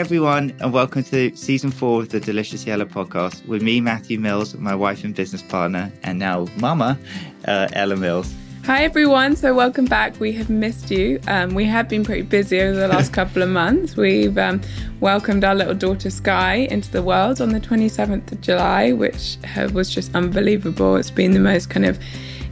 Hi, everyone, and welcome to season four of the Deliciously Ella podcast with me, Matthew Mills, my wife and business partner, and now mama, uh, Ella Mills. Hi everyone, so welcome back. We have missed you. Um, we have been pretty busy over the last couple of months. We've um, welcomed our little daughter Sky into the world on the 27th of July, which was just unbelievable. It's been the most kind of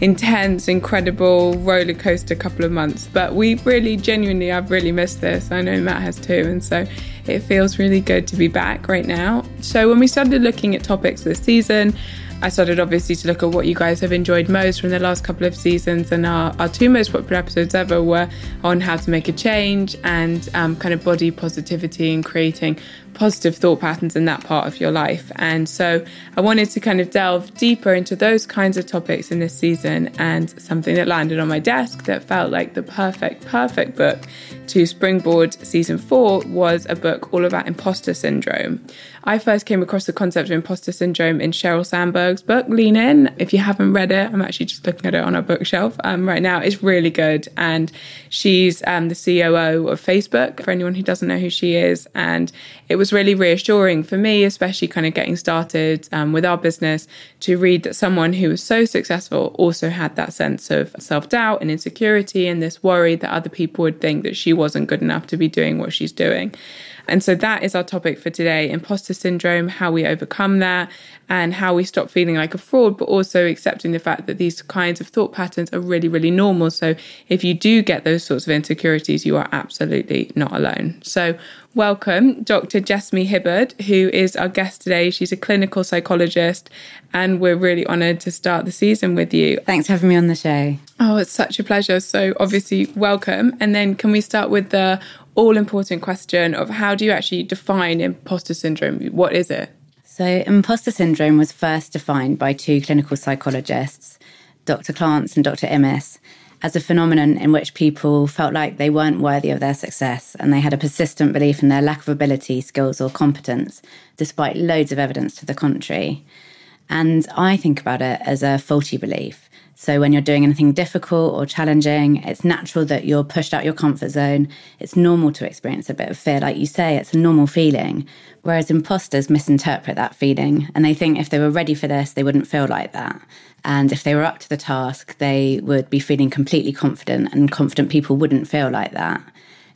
intense, incredible roller coaster couple of months. But we really, genuinely, I've really missed this. I know Matt has too. And so it feels really good to be back right now. So when we started looking at topics this season, I started obviously to look at what you guys have enjoyed most from the last couple of seasons, and our, our two most popular episodes ever were on how to make a change and um, kind of body positivity and creating positive thought patterns in that part of your life. And so I wanted to kind of delve deeper into those kinds of topics in this season, and something that landed on my desk that felt like the perfect, perfect book to springboard season four was a book all about imposter syndrome. I first came across the concept of imposter syndrome in Sheryl Sandberg's book, Lean In. If you haven't read it, I'm actually just looking at it on our bookshelf um, right now. It's really good. And she's um, the COO of Facebook, for anyone who doesn't know who she is. And it was really reassuring for me, especially kind of getting started um, with our business, to read that someone who was so successful also had that sense of self doubt and insecurity and this worry that other people would think that she wasn't good enough to be doing what she's doing. And so that is our topic for today imposter syndrome, how we overcome that, and how we stop feeling like a fraud, but also accepting the fact that these kinds of thought patterns are really, really normal. So if you do get those sorts of insecurities, you are absolutely not alone. So welcome Dr. Jessamy Hibberd, who is our guest today. She's a clinical psychologist, and we're really honoured to start the season with you. Thanks for having me on the show. Oh, it's such a pleasure. So, obviously, welcome. And then, can we start with the all important question of how do you actually define imposter syndrome? What is it? So, imposter syndrome was first defined by two clinical psychologists, Dr. Clance and Dr. Imes, as a phenomenon in which people felt like they weren't worthy of their success and they had a persistent belief in their lack of ability, skills, or competence, despite loads of evidence to the contrary. And I think about it as a faulty belief. So when you're doing anything difficult or challenging, it's natural that you're pushed out your comfort zone. It's normal to experience a bit of fear. Like you say, it's a normal feeling. Whereas imposters misinterpret that feeling and they think if they were ready for this, they wouldn't feel like that. And if they were up to the task, they would be feeling completely confident and confident people wouldn't feel like that.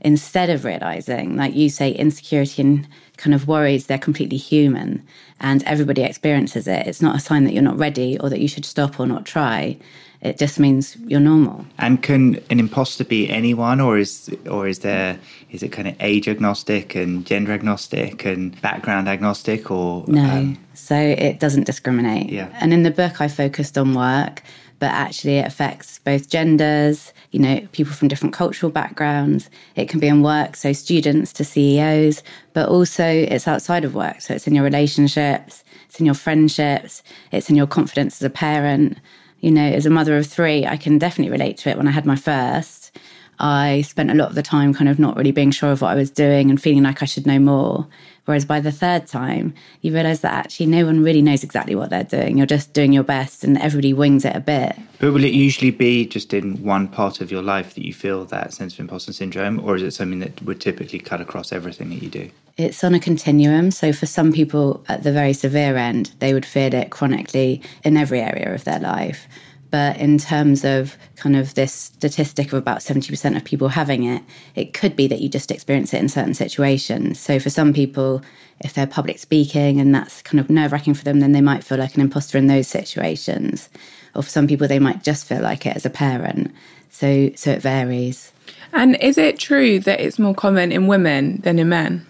Instead of realizing, like you say, insecurity and kind of worries, they're completely human and everybody experiences it. It's not a sign that you're not ready or that you should stop or not try. It just means you're normal. And can an imposter be anyone, or is or is there is it kind of age agnostic and gender agnostic and background agnostic, or no? Um, so it doesn't discriminate. Yeah. And in the book, I focused on work, but actually it affects both genders, you know, people from different cultural backgrounds. It can be in work, so students to CEOs, but also it's outside of work. So it's in your relationships, it's in your friendships, it's in your confidence as a parent. You know, as a mother of three, I can definitely relate to it when I had my first. I spent a lot of the time kind of not really being sure of what I was doing and feeling like I should know more. Whereas by the third time, you realize that actually no one really knows exactly what they're doing. You're just doing your best and everybody wings it a bit. But will it usually be just in one part of your life that you feel that sense of imposter syndrome, or is it something that would typically cut across everything that you do? It's on a continuum. So for some people at the very severe end, they would feel it chronically in every area of their life. But in terms of kind of this statistic of about 70% of people having it, it could be that you just experience it in certain situations. So for some people, if they're public speaking and that's kind of nerve wracking for them, then they might feel like an imposter in those situations. Or for some people, they might just feel like it as a parent. So, so it varies. And is it true that it's more common in women than in men?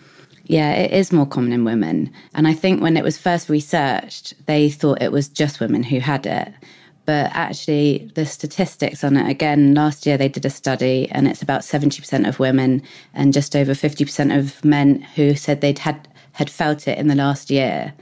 Yeah, it is more common in women. And I think when it was first researched, they thought it was just women who had it but actually the statistics on it again last year they did a study and it's about 70% of women and just over 50% of men who said they'd had had felt it in the last year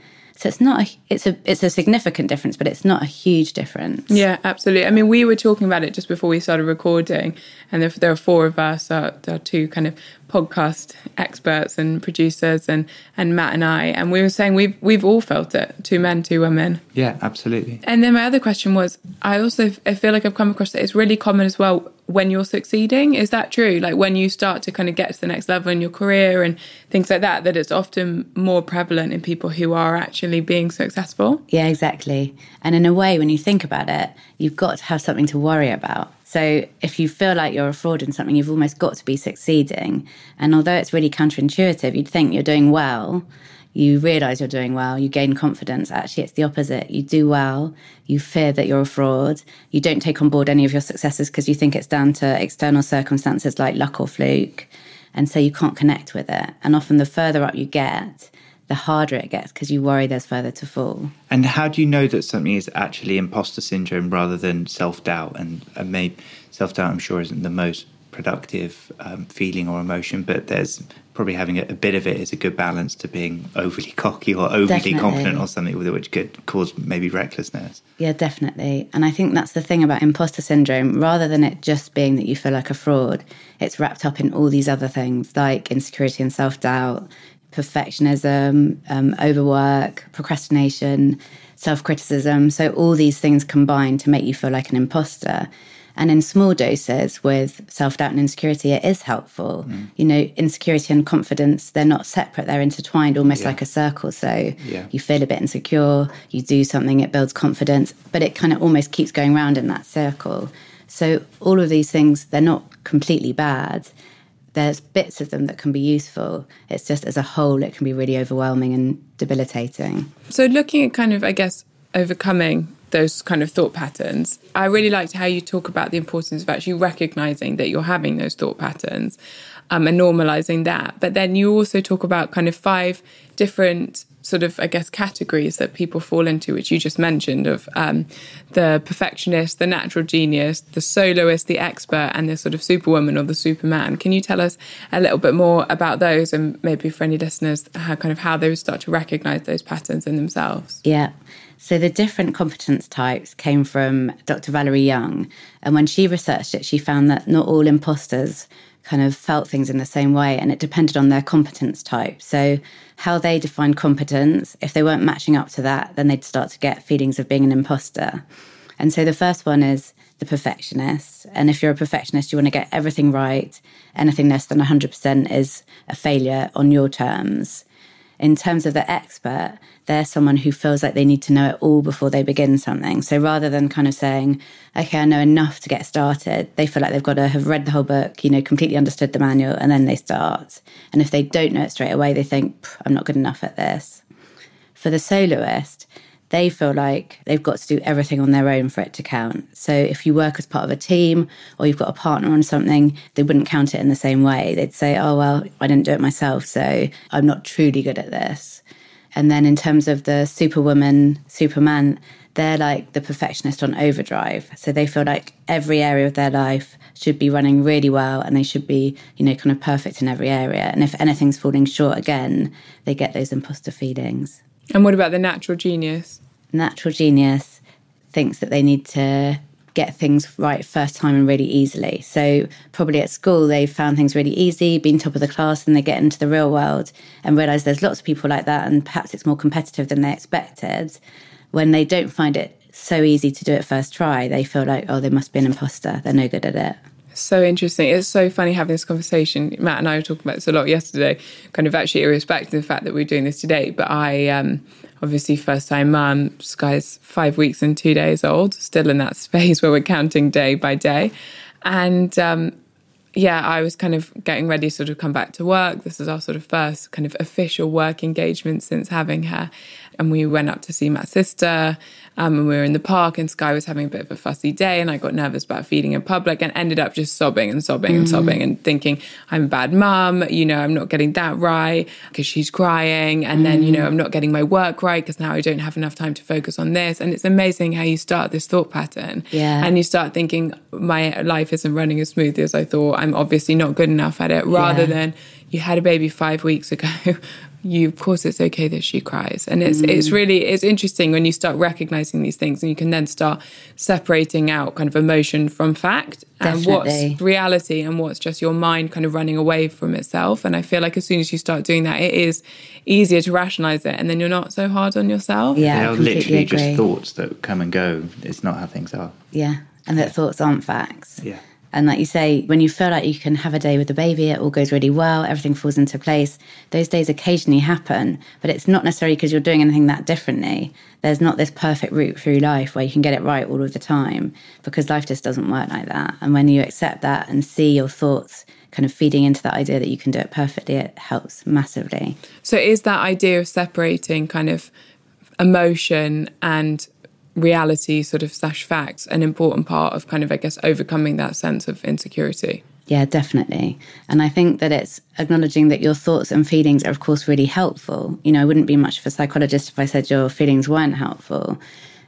so it's not a, it's a it's a significant difference, but it's not a huge difference. Yeah, absolutely. I mean, we were talking about it just before we started recording, and there, there are four of us, uh, there are two kind of podcast experts and producers, and and Matt and I, and we were saying we've we've all felt it, two men, two women. Yeah, absolutely. And then my other question was, I also I feel like I've come across that it's really common as well when you're succeeding. Is that true? Like when you start to kind of get to the next level in your career and things like that, that it's often more prevalent in people who are actually being successful? Yeah, exactly. And in a way, when you think about it, you've got to have something to worry about. So if you feel like you're a fraud in something, you've almost got to be succeeding. And although it's really counterintuitive, you'd think you're doing well you realize you're doing well, you gain confidence. Actually, it's the opposite. You do well, you fear that you're a fraud, you don't take on board any of your successes because you think it's down to external circumstances like luck or fluke. And so you can't connect with it. And often the further up you get, the harder it gets because you worry there's further to fall. And how do you know that something is actually imposter syndrome rather than self doubt? And, and maybe self doubt, I'm sure, isn't the most productive um, feeling or emotion, but there's probably having a, a, bit of it is a good balance to being overly cocky or overly definitely. confident or something with it, which could cause maybe recklessness. Yeah, definitely. And I think that's the thing about imposter syndrome. Rather than it just being that you feel like a fraud, it's wrapped up in all these other things like insecurity and self doubt, perfectionism, um, overwork, procrastination, self criticism. So all these things combine to make you feel like an imposter. And in small doses with self doubt and insecurity, it is helpful. Mm. You know, insecurity and confidence, they're not separate, they're intertwined almost yeah. like a circle. So yeah. you feel a bit insecure, you do something, it builds confidence, but it kind of almost keeps going round in that circle. So all of these things, they're not completely bad. There's bits of them that can be useful. It's just as a whole, it can be really overwhelming and debilitating. So, looking at kind of, I guess, overcoming those kind of thought patterns. I really liked how you talk about the importance of actually recognizing that you're having those thought patterns um, and normalizing that. But then you also talk about kind of five different sort of, I guess, categories that people fall into, which you just mentioned of um, the perfectionist, the natural genius, the soloist, the expert, and the sort of superwoman or the superman. Can you tell us a little bit more about those and maybe for any listeners, how kind of how they would start to recognize those patterns in themselves? Yeah. So the different competence types came from Dr. Valerie Young. And when she researched it, she found that not all imposters kind of felt things in the same way and it depended on their competence type. So how they defined competence, if they weren't matching up to that, then they'd start to get feelings of being an imposter. And so the first one is the perfectionist. And if you're a perfectionist, you want to get everything right. Anything less than 100% is a failure on your terms in terms of the expert, they're someone who feels like they need to know it all before they begin something. So rather than kind of saying, okay, I know enough to get started, they feel like they've got to have read the whole book, you know, completely understood the manual, and then they start. And if they don't know it straight away, they think, I'm not good enough at this. For the soloist, they feel like they've got to do everything on their own for it to count. So if you work as part of a team or you've got a partner on something, they wouldn't count it in the same way. They'd say, oh, well, I didn't do it myself, so I'm not truly good at this. And then in terms of the superwoman, superman, they're like the perfectionist on overdrive. So they feel like every area of their life should be running really well and they should be, you know, kind of perfect in every area. And if anything's falling short again, they get those imposter feelings. And what about the natural genius? Natural genius thinks that they need to get things right first time and really easily. So probably at school they've found things really easy, been top of the class, and they get into the real world and realise there's lots of people like that and perhaps it's more competitive than they expected. When they don't find it so easy to do it first try, they feel like, oh, they must be an imposter. They're no good at it. So interesting. It's so funny having this conversation. Matt and I were talking about this a lot yesterday, kind of actually irrespective of the fact that we're doing this today. But I um, obviously first time mum, Sky's five weeks and two days old, still in that space where we're counting day by day. And um, yeah, I was kind of getting ready to sort of come back to work. This is our sort of first kind of official work engagement since having her. And we went up to see my sister um, and we were in the park, and Sky was having a bit of a fussy day, and I got nervous about feeding in public, and ended up just sobbing and sobbing mm. and sobbing, and thinking I'm a bad mum. You know, I'm not getting that right because she's crying, and mm. then you know I'm not getting my work right because now I don't have enough time to focus on this. And it's amazing how you start this thought pattern, yeah, and you start thinking my life isn't running as smoothly as I thought. I'm obviously not good enough at it, rather yeah. than you had a baby five weeks ago you of course it's okay that she cries. And it's mm. it's really it's interesting when you start recognizing these things and you can then start separating out kind of emotion from fact Definitely. and what's reality and what's just your mind kind of running away from itself. And i feel like as soon as you start doing that it is easier to rationalize it and then you're not so hard on yourself. Yeah they're literally agree. just thoughts that come and go. It's not how things are. Yeah and that thoughts aren't facts. Yeah And like you say, when you feel like you can have a day with the baby, it all goes really well, everything falls into place. Those days occasionally happen, but it's not necessarily because you're doing anything that differently. There's not this perfect route through life where you can get it right all of the time because life just doesn't work like that. And when you accept that and see your thoughts kind of feeding into that idea that you can do it perfectly, it helps massively. So, is that idea of separating kind of emotion and reality sort of slash facts an important part of kind of i guess overcoming that sense of insecurity. Yeah definitely. And i think that it's acknowledging that your thoughts and feelings are of course really helpful. You know i wouldn't be much of a psychologist if i said your feelings weren't helpful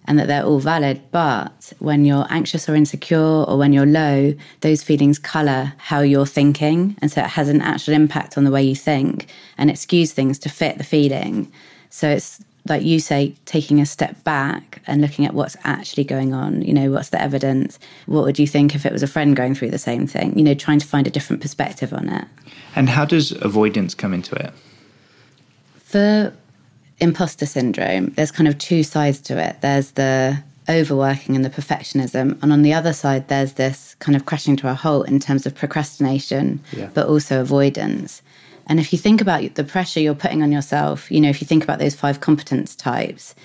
and that they're all valid. But when you're anxious or insecure or when you're low those feelings color how you're thinking. And so it has an actual impact on the way you think and it skews things to fit the feeling. So it's like you say, taking a step back and looking at what's actually going on. You know, what's the evidence? What would you think if it was a friend going through the same thing? You know, trying to find a different perspective on it. And how does avoidance come into it? For imposter syndrome, there's kind of two sides to it. There's the overworking and the perfectionism. And on the other side, there's this kind of crashing to a halt in terms of procrastination, yeah. but also avoidance. And if you think about the pressure you're putting on yourself, you know, if you think about those five competence types,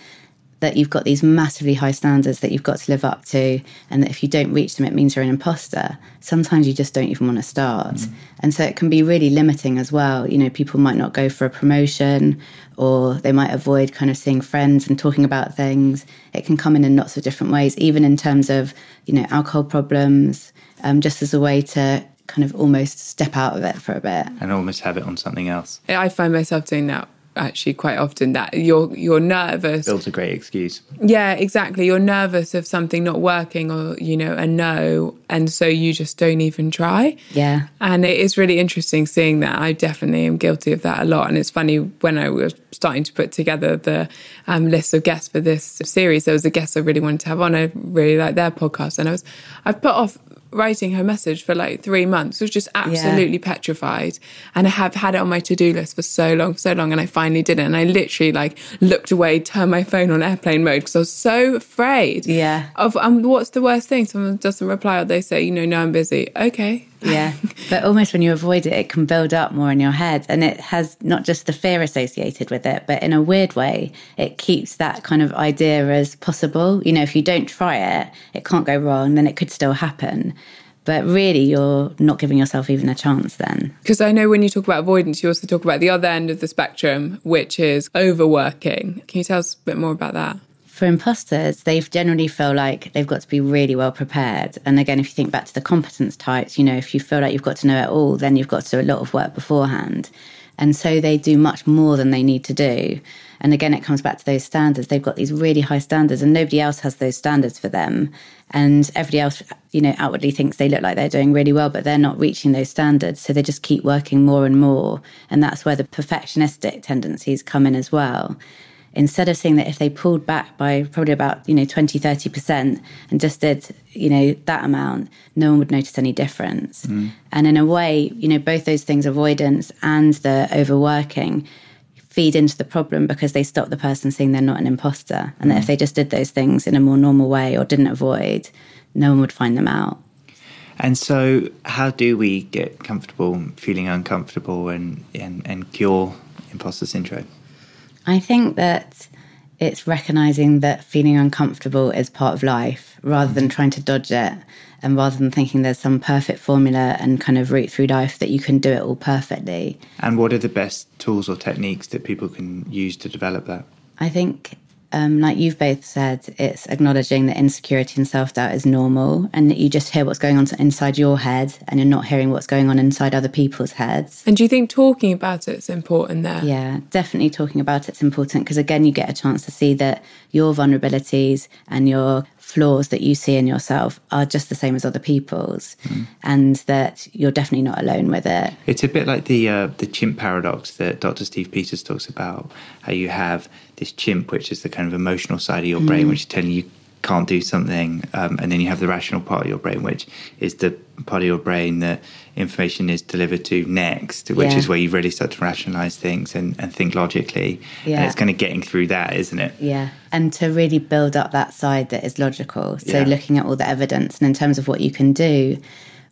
that you've got these massively high standards that you've got to live up to, and that if you don't reach them, it means you're an imposter. Sometimes you just don't even want to start. Mm. And so it can be really limiting as well. You know, people might not go for a promotion or they might avoid kind of seeing friends and talking about things. It can come in in lots of different ways, even in terms of, you know, alcohol problems, um, just as a way to kind of almost step out of it for a bit. And almost have it on something else. I find myself doing that actually quite often that you're you're nervous. Builds a great excuse. Yeah exactly. You're nervous of something not working or you know a no and so you just don't even try. Yeah. And it is really interesting seeing that. I definitely am guilty of that a lot. And it's funny when i was starting to put together the um, list of guests for this series there was a guest i really wanted to have on. I really like their podcast. And i was i've put off writing her message for like three months. was just absolutely yeah. petrified. And I have had it on my to do list for so long, so long. And I finally did it. And I literally like looked away, turned my phone on airplane mode because I was so afraid. Yeah. Of um, what's the worst thing? Someone doesn't reply or they say, you know, no, I'm busy. Okay. Yeah. but almost when you avoid it, it can build up more in your head. And it has not just the fear associated with it, but in a weird way, it keeps that kind of idea as possible. You know, if you don't try it, it can't go wrong, then it could still happen. But really, you're not giving yourself even a chance then. Because I know when you talk about avoidance, you also talk about the other end of the spectrum, which is overworking. Can you tell us a bit more about that? For imposters, they've generally feel like they've got to be really well prepared. And again, if you think back to the competence types, you know, if you feel like you've got to know it all, then you've got to do a lot of work beforehand. And so they do much more than they need to do. And again, it comes back to those standards. They've got these really high standards, and nobody else has those standards for them. And everybody else, you know, outwardly thinks they look like they're doing really well, but they're not reaching those standards. So they just keep working more and more. And that's where the perfectionistic tendencies come in as well instead of seeing that if they pulled back by probably about you know 20 30% and just did you know that amount no one would notice any difference mm. and in a way you know both those things avoidance and the overworking feed into the problem because they stop the person seeing they're not an imposter and mm. that if mm. they just did those things in a more normal way or didn't avoid no one would find them out and so how do we get comfortable feeling uncomfortable and and, and cure imposter syndrome I think that it's recognizing that feeling uncomfortable is part of life rather than trying to dodge it and rather than thinking there's some perfect formula and kind of route through life that you can do it all perfectly. And what are the best tools or techniques that people can use to develop that? I think um, like you've both said, it's acknowledging that insecurity and self doubt is normal and that you just hear what's going on inside your head and you're not hearing what's going on inside other people's heads. And do you think talking about it's important there? Yeah, definitely talking about it's important because again, you get a chance to see that your vulnerabilities and your flaws that you see in yourself are just the same as other people's, mm. and that you're definitely not alone with it. It's a bit like the uh, the chimp paradox that Dr. Steve Peters talks about. How you have this chimp, which is the kind of emotional side of your brain, mm. which is telling you can't do something, um, and then you have the rational part of your brain, which is the part of your brain that information is delivered to next, which yeah. is where you really start to rationalize things and, and think logically. Yeah. And it's kind of getting through that, isn't it? Yeah. And to really build up that side that is logical. So yeah. looking at all the evidence and in terms of what you can do,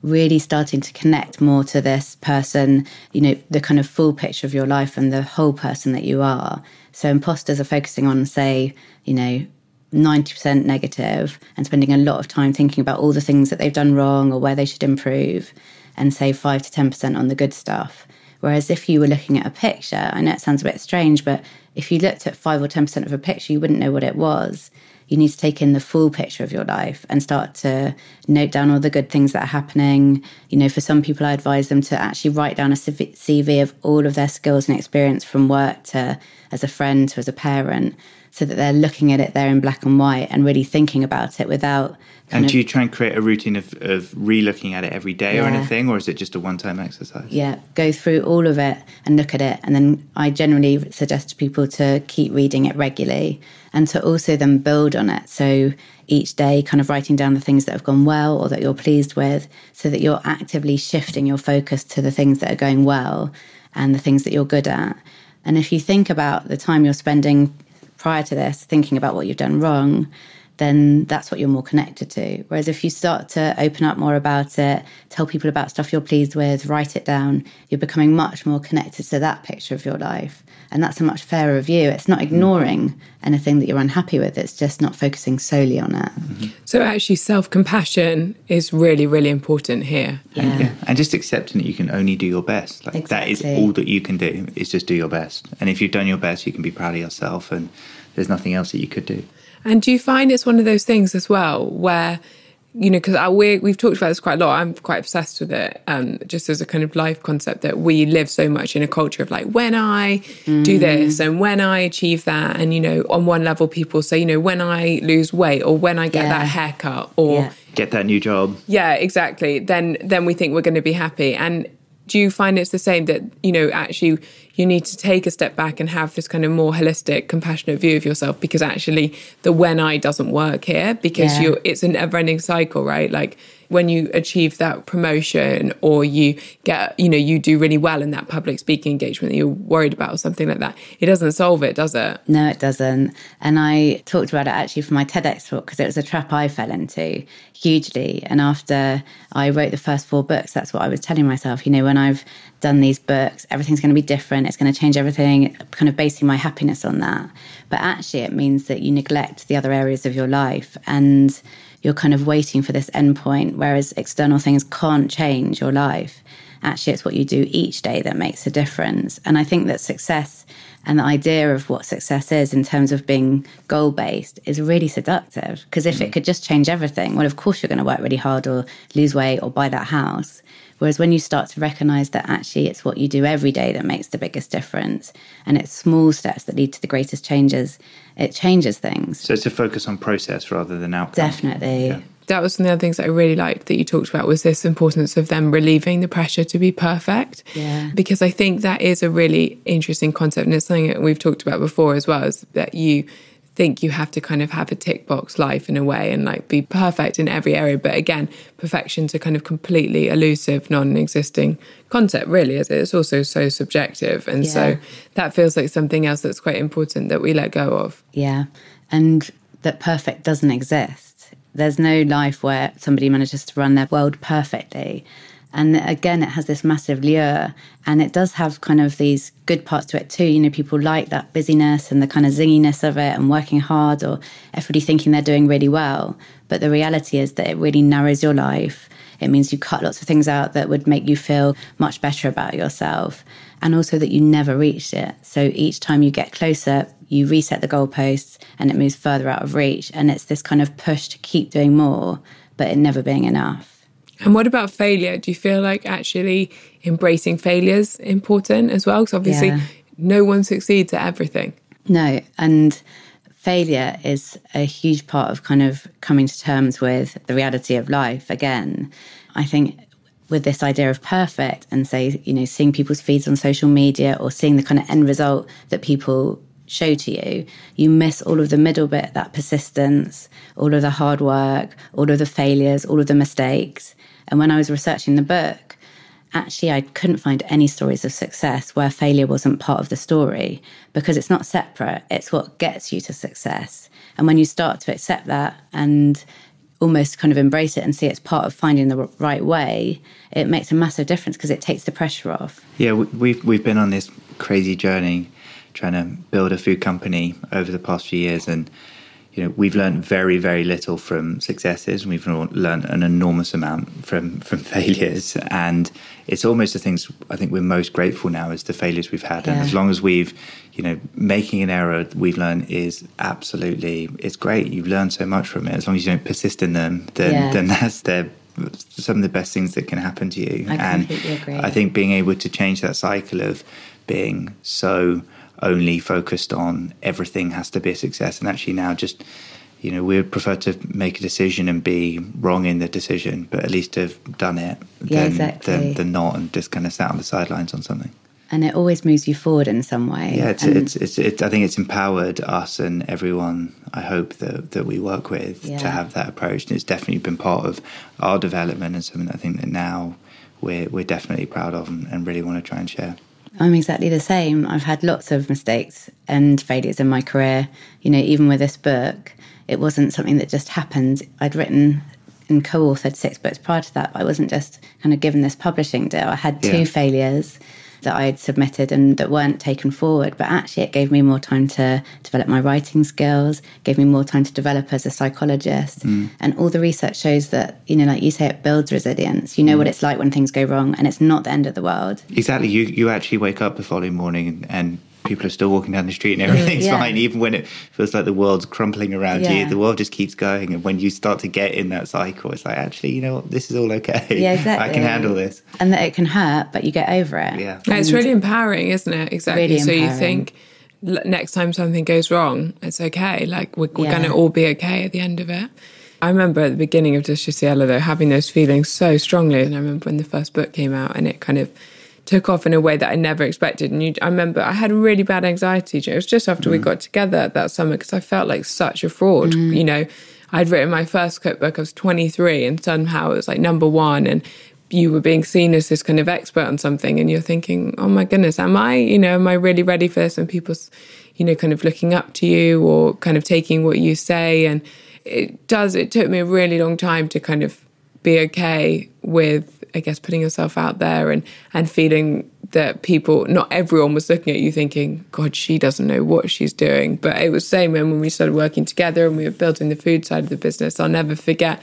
really starting to connect more to this person, you know, the kind of full picture of your life and the whole person that you are. So imposters are focusing on, say, you know, 90% negative and spending a lot of time thinking about all the things that they've done wrong or where they should improve and say 5 to 10% on the good stuff. Whereas if you were looking at a picture, I know it sounds a bit strange, but if you looked at 5 or 10% of a picture, you wouldn't know what it was. You need to take in the full picture of your life and start to note down all the good things that are happening. You know, for some people, I advise them to actually write down a CV of all of their skills and experience from work to as a friend to as a parent so that they're looking at it there in black and white and really thinking about it without. And do you try and create a routine of, of re looking at it every day Yeah. or anything, or is it just a one time exercise? yeah, go through all of it and look at it. And then I generally suggest to people to keep reading it regularly and to also then build on it. So each day, kind of writing down the things that have gone well or that you're pleased with, so that you're actively shifting your focus to the things that are going well and the things that you're good at. And if you think about the time you're spending prior to this, thinking about what you've done wrong, then that's what you're more connected to. Whereas if you start to open up more about it, tell people about stuff you're pleased with, write it down, you're becoming much more connected to that picture of your life. And that's a much fairer view. It's not ignoring anything that you're unhappy with, it's just not focusing solely on it. Mm-hmm. So actually, self compassion is really, really important here. Yeah. Yeah, and just accepting that you can only do your best. Like that is all that you can do is just do your best. And if you've done your best, you can be proud of yourself, and there's nothing else that you could do. And do you find it's one of those things as well where, you know, because we we've talked about this quite a lot. I'm quite obsessed with it, um, just as a kind of life concept that we live so much in a culture of like when I do this and when I achieve that, and you know, on one level, people say, you know, when I lose weight or when I get Yeah. that haircut or Yeah. Get that new job. yeah, exactly. Then then we think we're going to be happy. And do you find it's the same that you know actually you need to take a step back and have this kind of more holistic, compassionate view of yourself because actually the when I doesn't work here because Yeah. you it's a never-ending cycle, right? Like when you achieve that promotion or you get you know you do really well in that public speaking engagement that you're worried about or something like that, it doesn't solve it, does it? No, it doesn't. And I talked about it actually for my TEDx talk because it was a trap I fell into hugely. And after I wrote the first four books, that's what I was telling myself. You know, when I've done these books, everything's going to be different. It's going to change everything, kind of basing my happiness on that. But actually, it means that you neglect the other areas of your life and you're kind of waiting for this endpoint, whereas external things can't change your life. Actually, it's what you do each day that makes a difference. And I think that success and the idea of what success is in terms of being goal based is really seductive. Because if it mm. could just change everything, well, of course you're going to work really hard or lose weight or buy that house. Whereas when you start to recognize that actually it's what you do every day that makes the biggest difference and it's small steps that lead to the greatest changes, it changes things. So it's a focus on process rather than outcome. Definitely. Yeah. that was one of the other things that I really liked that you talked about was this importance of them relieving the pressure to be perfect. Yeah. Because I think that is a really interesting concept and it's something that we've talked about before as well, is that you think you have to kind of have a tick box life in a way and like be perfect in every area. But again, perfection's a kind of completely elusive, non-existing concept, really, as it's also so subjective. And Yeah. so that feels like something else that's quite important that we let go of. Yeah. And that perfect doesn't exist. There's no life where somebody manages to run their world perfectly. And again, it has this massive lure and it does have kind of these good parts to it too. You know, people like that busyness and the kind of zinginess of it and working hard or everybody thinking they're doing really well. But the reality is that it really narrows your life. It means you cut lots of things out that would make you feel much better about yourself. And also that you never reached it. So each time you get closer, you reset the goalposts and it moves further out of reach. And it's this kind of push to keep doing more, but it never being enough. And what about failure? Do you feel like actually embracing failure is important as well? Because obviously, Yeah. no one succeeds at everything. No, and failure is a huge part of kind of coming to terms with the reality of life again. I think with this idea of perfect and say, you know, seeing people's feeds on social media or seeing the kind of end result that people show to you, you miss all of the middle bit, that persistence, all of the hard work, all of the failures, all of the mistakes. And when I was researching the book, actually I couldn't find any stories of success where failure wasn't part of the story because it's not separate. It's what gets you to success. And when you start to accept that and almost kind of embrace it and see it's part of finding the right way, it makes a massive difference because it takes the pressure off. Yeah, we've we've been on this crazy journey trying to build a food company over the past few years, and you know we've learned very very little from successes. We've learned an enormous amount from from failures, and it's almost the things I think we're most grateful now is the failures we've had. Yeah. And as long as we've you know making an error we've learned is absolutely it's great. You've learned so much from it. As long as you don't persist in them, then yeah. then that's the some of the best things that can happen to you. I and agree. I think being able to change that cycle of being so only focused on everything has to be a success and actually now just you know we would prefer to make a decision and be wrong in the decision but at least have done it yeah, than, exactly. than, than not and just kind of sat on the sidelines on something and it always moves you forward in some way. Yeah, it's, it's, it's, it's, I think it's empowered us and everyone I hope that, that we work with yeah. to have that approach. And it's definitely been part of our development and something I think that now we're, we're definitely proud of and, and really want to try and share. I'm exactly the same. I've had lots of mistakes and failures in my career. You know, even with this book, it wasn't something that just happened. I'd written and co-authored six books prior to that. I wasn't just kind of given this publishing deal. I had two yeah. failures that I had submitted and that weren't taken forward. But actually, it gave me more time to develop my writing skills, gave me more time to develop as a psychologist. Mm. And all the research shows that, you know, like you say, it builds resilience. You know mm. what it's like when things go wrong, and it's not the end of the world. Exactly. You, you actually wake up the following morning and, and people are still walking down the street and everything's yeah. fine, even when it feels like the world's crumpling around yeah. you. The world just keeps going, and when you start to get in that cycle, it's like actually, you know, what? this is all okay. Yeah, exactly. I can handle this, and that it can hurt, but you get over it. Yeah, and it's really empowering, isn't it? Exactly. Really so you think next time something goes wrong, it's okay. Like we're, we're yeah. going to all be okay at the end of it. I remember at the beginning of Deliciously Ella though having those feelings so strongly, and I remember when the first book came out, and it kind of took off in a way that I never expected. And you, I remember I had really bad anxiety. It was just after mm. we got together that summer because I felt like such a fraud. Mm. You know, I'd written my first cookbook. I was 23, and somehow it was like number one, and you were being seen as this kind of expert on something, and you're thinking, "Oh my goodness, am I? You know, am I really ready for this?" And people's, you know, kind of looking up to you or kind of taking what you say, and it does. It took me a really long time to kind of be okay with I guess putting yourself out there and and feeling that people not everyone was looking at you thinking god she doesn't know what she's doing. But it was the same when we started working together and we were building the food side of the business. I'll never forget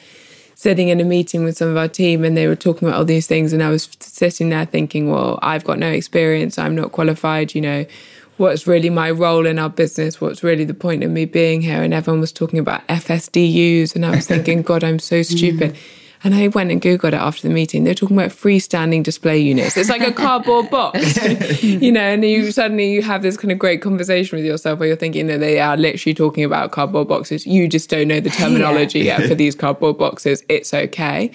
sitting in a meeting with some of our team and they were talking about all these things and I was sitting there thinking well I've got no experience. I'm not qualified you know. What's really my role in our business? What's really the point of me being here? And everyone was talking about FSDUs and I was thinking god I'm so stupid. Mm and I went and Googled it after the meeting. They're talking about freestanding display units. It's like a cardboard box, you know, and you suddenly you have this kind of great conversation with yourself where you're thinking that they are literally talking about cardboard boxes. You just don't know the terminology yeah. yet for these cardboard boxes. It's okay.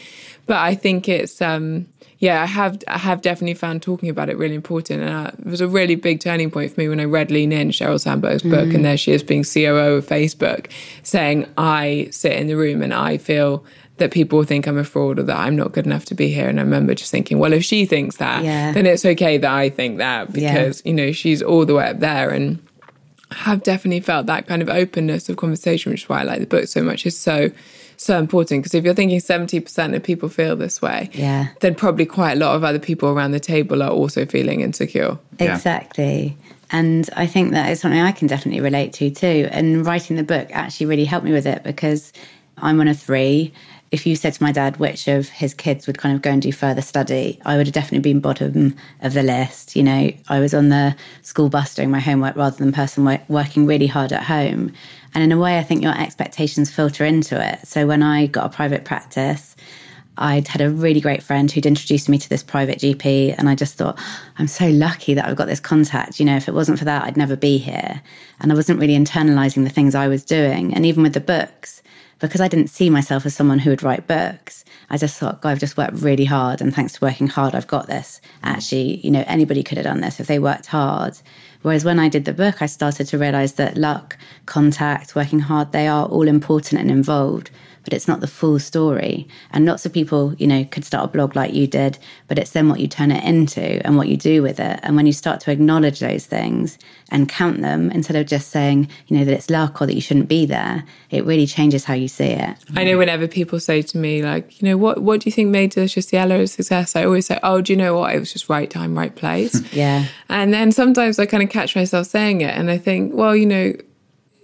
But I think it's, um, yeah, I have I have definitely found talking about it really important, and uh, it was a really big turning point for me when I read Lean In, Sheryl Sandberg's book, mm. and there she is being COO of Facebook, saying I sit in the room and I feel that people think I'm a fraud or that I'm not good enough to be here. And I remember just thinking, well, if she thinks that, yeah. then it's okay that I think that because, yeah. you know, she's all the way up there. And I have definitely felt that kind of openness of conversation, which is why I like the book so much, is so, so important. Because if you're thinking 70% of people feel this way, yeah. then probably quite a lot of other people around the table are also feeling insecure. Exactly. Yeah. And I think that is something I can definitely relate to too. And writing the book actually really helped me with it because I'm one of three if you said to my dad which of his kids would kind of go and do further study, I would have definitely been bottom of the list. You know, I was on the school bus doing my homework rather than person working really hard at home. And in a way, I think your expectations filter into it. So when I got a private practice, I'd had a really great friend who'd introduced me to this private GP, and I just thought, I'm so lucky that I've got this contact. You know, if it wasn't for that, I'd never be here. And I wasn't really internalizing the things I was doing. And even with the books, because I didn't see myself as someone who would write books, I just thought, God, I've just worked really hard. And thanks to working hard, I've got this. Actually, you know, anybody could have done this if they worked hard. Whereas when I did the book, I started to realize that luck, contact, working hard, they are all important and involved. But it's not the full story. And lots of people, you know, could start a blog like you did, but it's then what you turn it into and what you do with it. And when you start to acknowledge those things and count them instead of just saying, you know, that it's luck or that you shouldn't be there, it really changes how you see it. I know whenever people say to me, like, you know, what what do you think made Deliciously Ella a success? I always say, oh, do you know what? It was just right time, right place. yeah. And then sometimes I kind of catch myself saying it and I think, well, you know,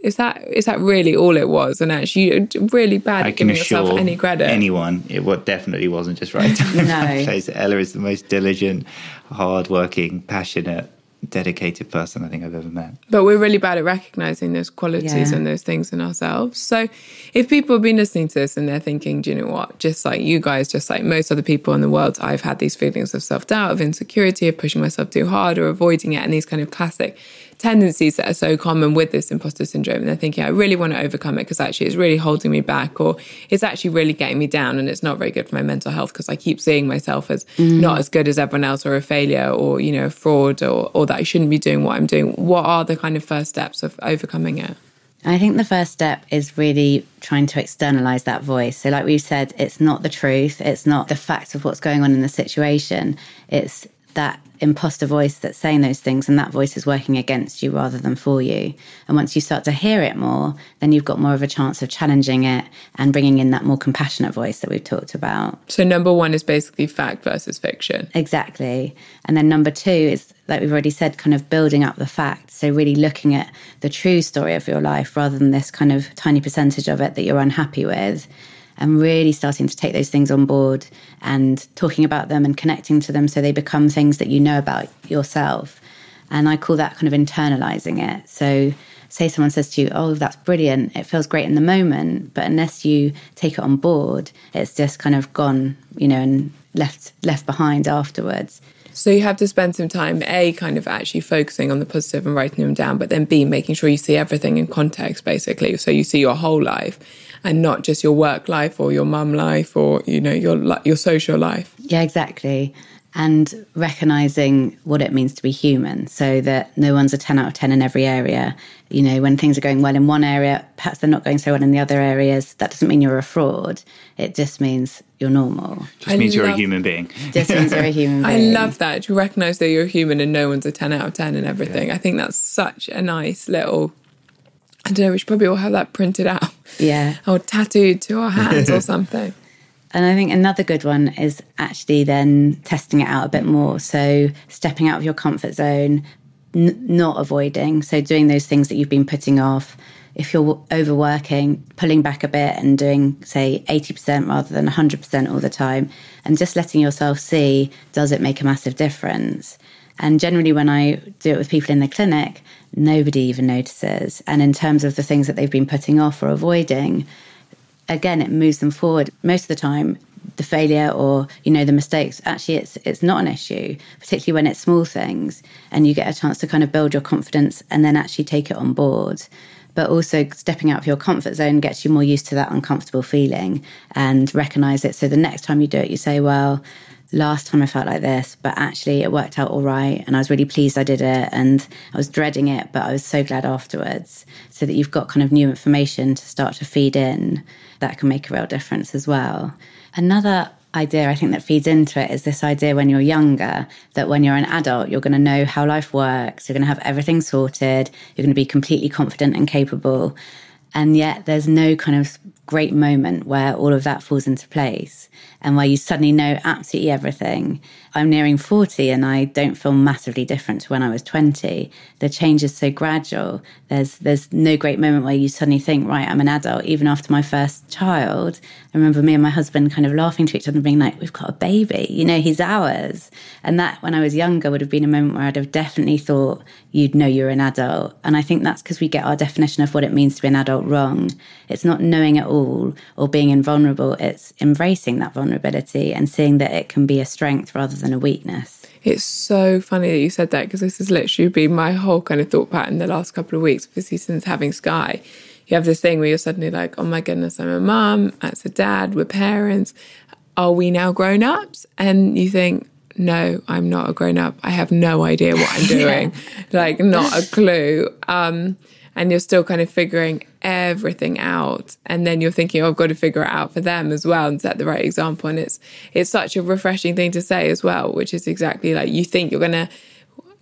is that is that really all it was? And actually, you're really bad I at can giving yourself assure any credit. anyone it what definitely wasn't just right. No. Place. Ella is the most diligent, hardworking, passionate, dedicated person I think I've ever met. But we're really bad at recognizing those qualities Yeah. and those things in ourselves. So if people have been listening to this and they're thinking, do you know what? Just like you guys, just like most other people in the world, I've had these feelings of self doubt, of insecurity, of pushing myself too hard or avoiding it, and these kind of classic tendencies that are so common with this imposter syndrome. And they're thinking, I really want to overcome it because actually it's really holding me back or it's actually really getting me down and it's not very good for my mental health because I keep seeing myself as mm. not as good as everyone else or a failure or, you know, a fraud or, or that I shouldn't be doing what I'm doing. What are the kind of first steps of overcoming it? I think the first step is really trying to externalize that voice. So, like we said, it's not the truth, it's not the fact of what's going on in the situation. It's that imposter voice that's saying those things, and that voice is working against you rather than for you. And once you start to hear it more, then you've got more of a chance of challenging it and bringing in that more compassionate voice that we've talked about. So number one is basically fact versus fiction. Exactly. And then number two is, like we've already said, kind of building up the facts. So, really looking at the true story of your life rather than this kind of tiny percentage of it that you're unhappy with. And really starting to take those things on board and talking about them and connecting to them so they become things that you know about yourself. And I call that kind of internalizing it. So, say someone says to you, Oh, that's brilliant. It feels great in the moment. But unless you take it on board, it's just kind of gone, you know, and left left behind afterwards. So you have to spend some time, A, kind of actually focusing on the positive and writing them down, but then B, making sure you see everything in context, basically. So you see your whole life and not just your work life or your mum life or, you know, your, your social life. Yeah, exactly. And recognizing what it means to be human so that no one's a 10 out of 10 in every area. You know, when things are going well in one area, perhaps they're not going so well in the other areas. That doesn't mean you're a fraud. It just means you're normal. Just I means you're a human being. Just means you're a human being. I love that to recognize that you're human and no one's a 10 out of 10 and everything. I think that's such a nice little, I don't know, we should probably all have that printed out Yeah. or tattooed to our hands or something. And I think another good one is actually then testing it out a bit more. So stepping out of your comfort zone, n- not avoiding. So doing those things that you've been putting off. If you're overworking, pulling back a bit and doing, say, 80% rather than 100% all the time, and just letting yourself see does it make a massive difference? And generally, when I do it with people in the clinic, nobody even notices. And in terms of the things that they've been putting off or avoiding, again it moves them forward most of the time the failure or you know the mistakes actually it's it's not an issue particularly when it's small things and you get a chance to kind of build your confidence and then actually take it on board but also stepping out of your comfort zone gets you more used to that uncomfortable feeling and recognize it so the next time you do it you say well last time I felt like this, but actually it worked out all right. And I was really pleased I did it. And I was dreading it, but I was so glad afterwards. So that you've got kind of new information to start to feed in that can make a real difference as well. Another idea I think that feeds into it is this idea when you're younger that when you're an adult, you're going to know how life works, you're going to have everything sorted, you're going to be completely confident and capable. And yet there's no kind of great moment where all of that falls into place and where you suddenly know absolutely everything. I'm nearing 40 and I don't feel massively different to when I was 20. The change is so gradual. There's there's no great moment where you suddenly think, right, I'm an adult, even after my first child. I remember me and my husband kind of laughing to each other and being like, we've got a baby, you know, he's ours. And that when I was younger would have been a moment where I'd have definitely thought you'd know you're an adult. And I think that's because we get our definition of what it means to be an adult wrong. It's not knowing it all or being invulnerable, it's embracing that vulnerability and seeing that it can be a strength rather than a weakness. It's so funny that you said that because this has literally been my whole kind of thought pattern the last couple of weeks, obviously since having Sky. You have this thing where you're suddenly like, oh my goodness, I'm a mum, as a dad, we're parents. Are we now grown ups? And you think, no, I'm not a grown up. I have no idea what I'm doing. like, not a clue. Um, and you're still kind of figuring everything out and then you're thinking oh, I've got to figure it out for them as well and set the right example and it's it's such a refreshing thing to say as well which is exactly like you think you're going to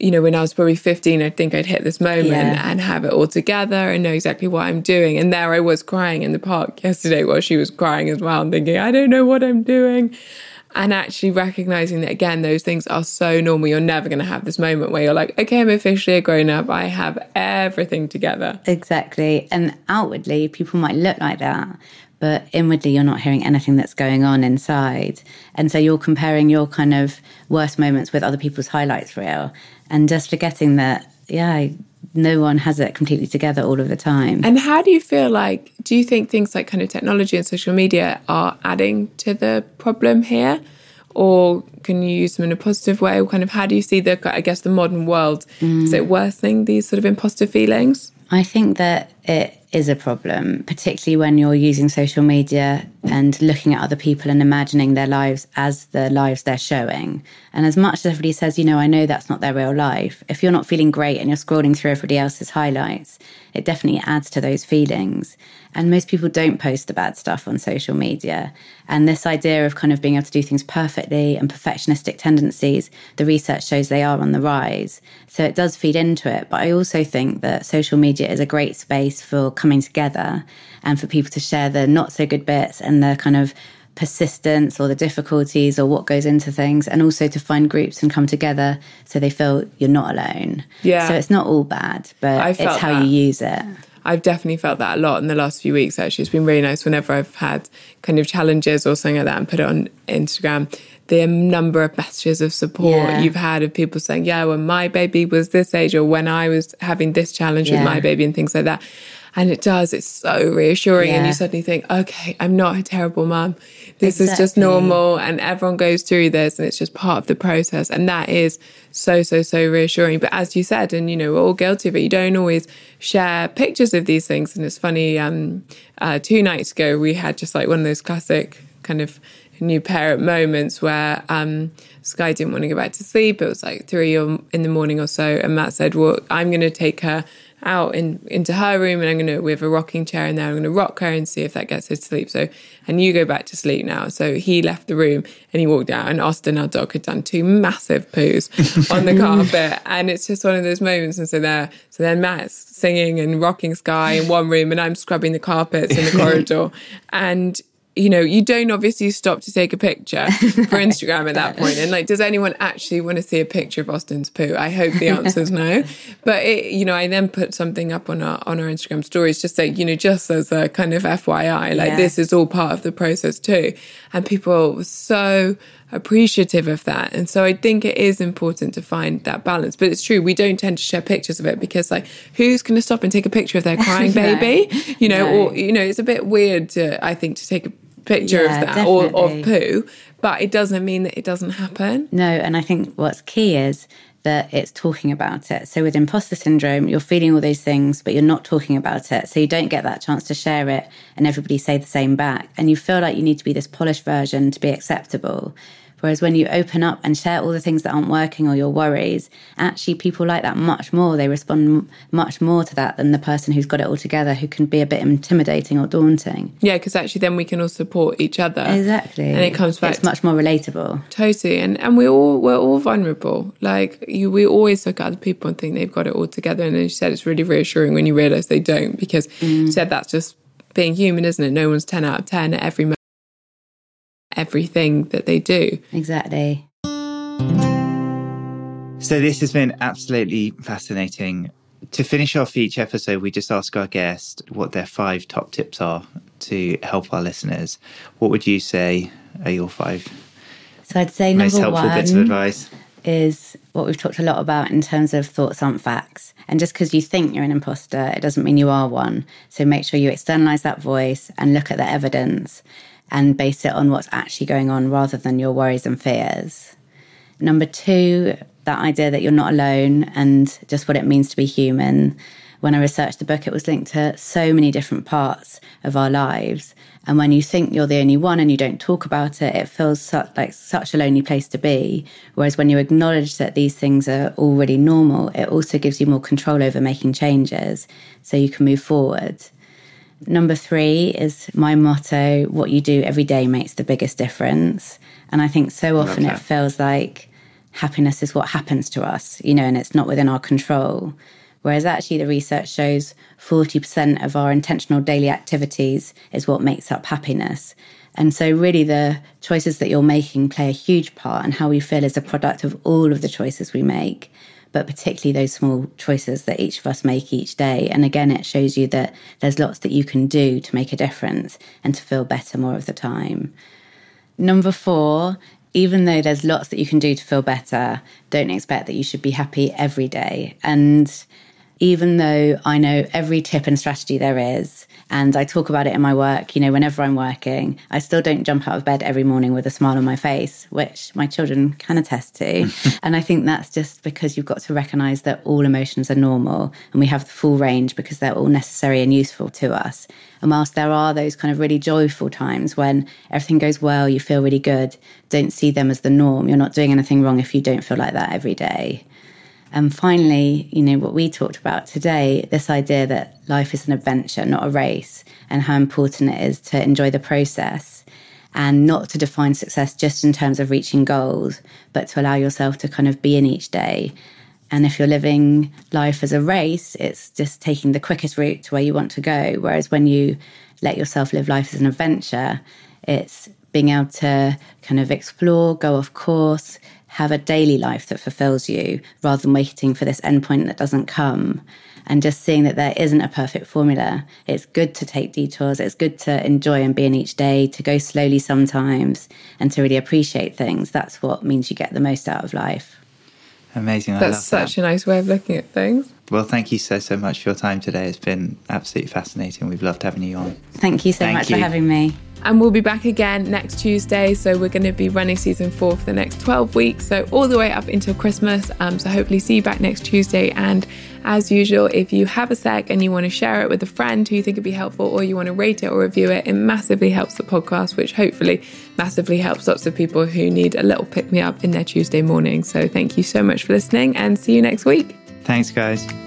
you know, when I was probably 15, I think I'd hit this moment yeah. and have it all together and know exactly what I'm doing. And there I was crying in the park yesterday while she was crying as well and thinking, I don't know what I'm doing. And actually recognizing that again, those things are so normal. You're never going to have this moment where you're like, okay, I'm officially a grown up. I have everything together. Exactly. And outwardly, people might look like that but inwardly you're not hearing anything that's going on inside. And so you're comparing your kind of worst moments with other people's highlights reel and just forgetting that, yeah, no one has it completely together all of the time. And how do you feel like, do you think things like kind of technology and social media are adding to the problem here? Or can you use them in a positive way? Or kind of how do you see the, I guess, the modern world? Mm. Is it worsening these sort of imposter feelings? I think that it is a problem, particularly when you're using social media and looking at other people and imagining their lives as the lives they're showing. And as much as everybody says, you know, I know that's not their real life, if you're not feeling great and you're scrolling through everybody else's highlights, it definitely adds to those feelings. And most people don't post the bad stuff on social media. And this idea of kind of being able to do things perfectly and perfectionistic tendencies, the research shows they are on the rise. So it does feed into it. But I also think that social media is a great space for coming together and for people to share the not so good bits and the kind of persistence or the difficulties or what goes into things and also to find groups and come together so they feel you're not alone. Yeah. So it's not all bad, but it's how that. you use it. I've definitely felt that a lot in the last few weeks. Actually, it's been really nice whenever I've had kind of challenges or something like that and put it on Instagram. The number of messages of support yeah. you've had of people saying, "Yeah, when my baby was this age, or when I was having this challenge yeah. with my baby," and things like that. And it does. It's so reassuring, yeah. and you suddenly think, "Okay, I'm not a terrible mom. This exactly. is just normal, and everyone goes through this, and it's just part of the process." And that is so so so reassuring. But as you said, and you know, we're all guilty of it. You don't always share pictures of these things, and it's funny. Um, uh, two nights ago, we had just like one of those classic kind of new parent moments where um, Skye didn't want to go back to sleep. It was like three in the morning or so, and Matt said, "Well, I'm going to take her." Out in, into her room and I'm going to, we have a rocking chair in there. I'm going to rock her and see if that gets her to sleep. So, and you go back to sleep now. So he left the room and he walked out and Austin, our dog, had done two massive poos on the carpet. And it's just one of those moments. And so there, so then Matt's singing and rocking Skye in one room and I'm scrubbing the carpets in the corridor. And you know, you don't obviously stop to take a picture for Instagram at that point. And like, does anyone actually want to see a picture of Austin's poo? I hope the answer is no. But it, you know, I then put something up on our on our Instagram stories, just say, you know, just as a kind of FYI, like yeah. this is all part of the process too. And people were so appreciative of that. And so I think it is important to find that balance. But it's true, we don't tend to share pictures of it because like who's going to stop and take a picture of their crying baby? You know, no. or you know, it's a bit weird to I think to take a picture yeah, of that or of poo, but it doesn't mean that it doesn't happen. No, and I think what's key is that it's talking about it. So with imposter syndrome, you're feeling all those things, but you're not talking about it. So you don't get that chance to share it and everybody say the same back. And you feel like you need to be this polished version to be acceptable. Whereas when you open up and share all the things that aren't working or your worries, actually people like that much more. They respond much more to that than the person who's got it all together, who can be a bit intimidating or daunting. Yeah, because actually then we can all support each other. Exactly. And it comes back. It's much more relatable. Totally. And and we all we're all vulnerable. Like you we always look at other people and think they've got it all together. And as you said, it's really reassuring when you realise they don't, because mm. you said that's just being human, isn't it? No one's ten out of ten at every moment everything that they do. Exactly. So, this has been absolutely fascinating. To finish off each episode, we just ask our guest what their five top tips are to help our listeners. What would you say are your five? So, I'd say most helpful bits of advice is what we've talked a lot about in terms of thoughts aren't facts. And just because you think you're an imposter, it doesn't mean you are one. So make sure you externalize that voice and look at the evidence and base it on what's actually going on rather than your worries and fears. Number two, that idea that you're not alone and just what it means to be human. when I researched the book, it was linked to so many different parts of our lives. And when you think you're the only one and you don't talk about it, it feels like such a lonely place to be. Whereas when you acknowledge that these things are already normal, it also gives you more control over making changes so you can move forward. Number three is my motto what you do every day makes the biggest difference. And I think so often it feels like happiness is what happens to us, you know, and it's not within our control. Whereas actually, the research shows 40% of our intentional daily activities is what makes up happiness. And so, really, the choices that you're making play a huge part, and how we feel is a product of all of the choices we make, but particularly those small choices that each of us make each day. And again, it shows you that there's lots that you can do to make a difference and to feel better more of the time. Number four even though there's lots that you can do to feel better, don't expect that you should be happy every day. And even though I know every tip and strategy there is, and I talk about it in my work, you know, whenever I'm working, I still don't jump out of bed every morning with a smile on my face, which my children can attest to. and I think that's just because you've got to recognize that all emotions are normal and we have the full range because they're all necessary and useful to us. And whilst there are those kind of really joyful times when everything goes well, you feel really good, don't see them as the norm. You're not doing anything wrong if you don't feel like that every day. And finally, you know, what we talked about today this idea that life is an adventure, not a race, and how important it is to enjoy the process and not to define success just in terms of reaching goals, but to allow yourself to kind of be in each day. And if you're living life as a race, it's just taking the quickest route to where you want to go. Whereas when you let yourself live life as an adventure, it's being able to kind of explore, go off course, have a daily life that fulfills you rather than waiting for this endpoint that doesn't come and just seeing that there isn't a perfect formula. It's good to take detours. It's good to enjoy and be in each day, to go slowly sometimes and to really appreciate things. That's what means you get the most out of life. Amazing. I That's such that. a nice way of looking at things. Well, thank you so, so much for your time today. It's been absolutely fascinating. We've loved having you on. Thank you so Thank much you. for having me. And we'll be back again next Tuesday. So we're going to be running season four for the next 12 weeks. So all the way up until Christmas. Um, so hopefully see you back next Tuesday. And as usual, if you have a sec and you want to share it with a friend who you think would be helpful or you want to rate it or review it, it massively helps the podcast, which hopefully massively helps lots of people who need a little pick me up in their Tuesday morning. So thank you so much for listening and see you next week. Thanks, guys.